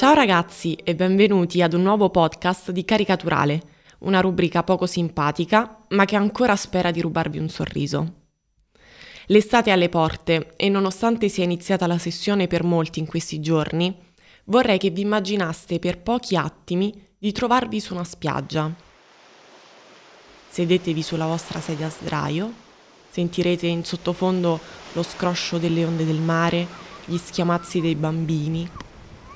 Ciao ragazzi e benvenuti ad un nuovo podcast di Caricaturale, una rubrica poco simpatica ma che ancora spera di rubarvi un sorriso. L'estate è alle porte e nonostante sia iniziata la sessione per molti in questi giorni, vorrei che vi immaginaste per pochi attimi di trovarvi su una spiaggia. Sedetevi sulla vostra sedia a sdraio, sentirete in sottofondo lo scroscio delle onde del mare, gli schiamazzi dei bambini,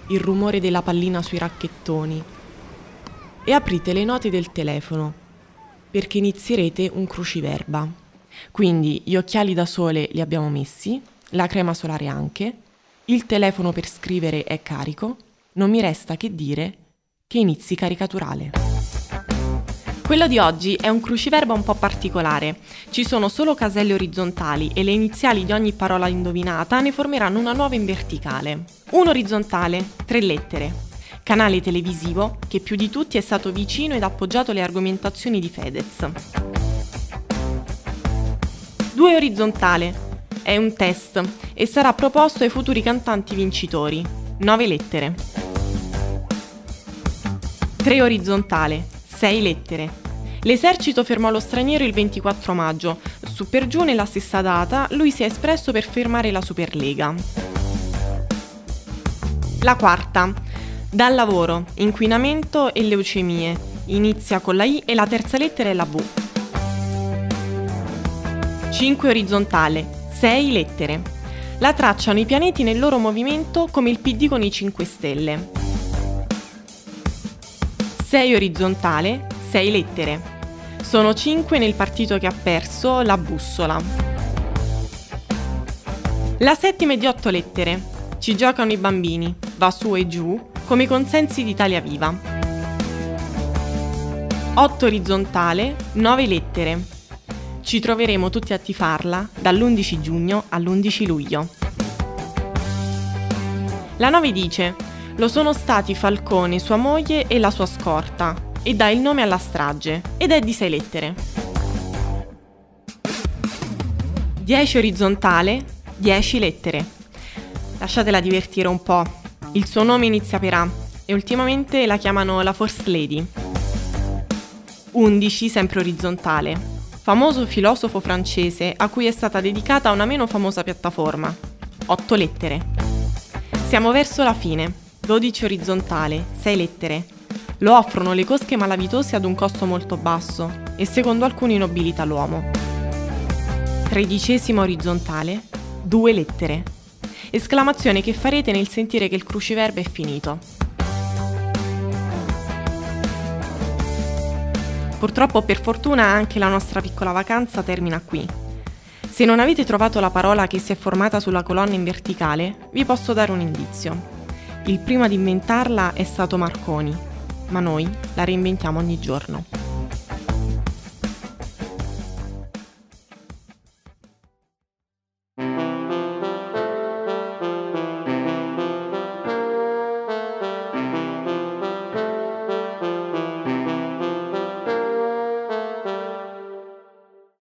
il rumore della pallina sui racchettoni e aprite le note del telefono perché inizierete un cruciverba. Quindi gli occhiali da sole li abbiamo messi, la crema solare anche, il telefono per scrivere è carico, non mi resta che dire che inizi caricaturale. Quello di oggi è un cruciverba un po' particolare. Ci sono solo caselle orizzontali e le iniziali di ogni parola indovinata ne formeranno una nuova in verticale. Un orizzontale, tre lettere. Canale televisivo che più di tutti è stato vicino ed appoggiato alle argomentazioni di Fedez. 2 orizzontale. È un test e sarà proposto ai futuri cantanti vincitori. 9 lettere. 3 orizzontale. 6 lettere. L'esercito fermò lo straniero il 24 maggio. Su per giù nella stessa data lui si è espresso per fermare la Superlega. La quarta. Dal lavoro, inquinamento e leucemie. Inizia con la I e la terza lettera è la V. 5 orizzontale, 6 lettere. La tracciano i pianeti nel loro movimento come il PD con i 5 stelle. 6 orizzontale, 6 lettere. Sono 5 nel partito che ha perso, la bussola. La settima è di 8 lettere. Ci giocano i bambini, va su e giù, come i consensi d'Italia Viva. 8 orizzontale, 9 lettere. Ci troveremo tutti a tifarla dall'11 giugno all'11 luglio. La 9 dice: Lo sono stati Falcone, sua moglie e la sua scorta, e dà il nome alla strage, ed è di 6 lettere. 10 orizzontale, 10 lettere. Lasciatela divertire un po'. Il suo nome inizia per A e ultimamente la chiamano la First Lady. 11 sempre orizzontale, famoso filosofo francese a cui è stata dedicata una meno famosa piattaforma. Otto lettere. Siamo verso la fine. 12 orizzontale, 6 lettere. Lo offrono le cosche malavitose ad un costo molto basso e secondo alcuni nobilita l'uomo. Tredicesima orizzontale, 2 lettere. Esclamazione che farete nel sentire che il cruciverbo è finito. Purtroppo per fortuna anche la nostra piccola vacanza termina qui. Se non avete trovato la parola che si è formata sulla colonna in verticale, vi posso dare un indizio. Il primo ad inventarla è stato Marconi, ma noi la reinventiamo ogni giorno.